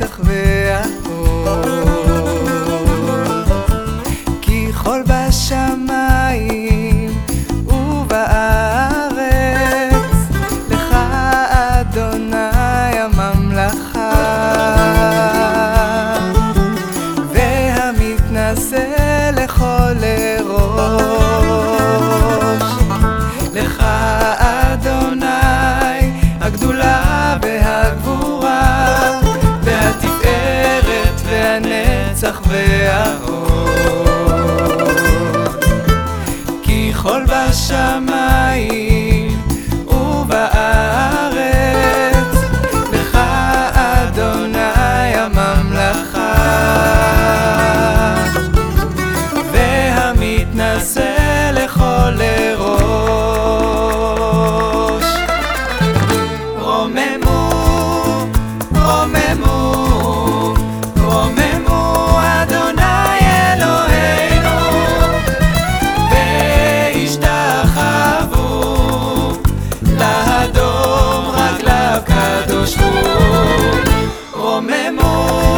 הנצח והאור בשמיים ובארץ, לך אדוני הממלכה, והמתנשא לכל לראש. רוממו הקדוש ברוך הוא רוממות.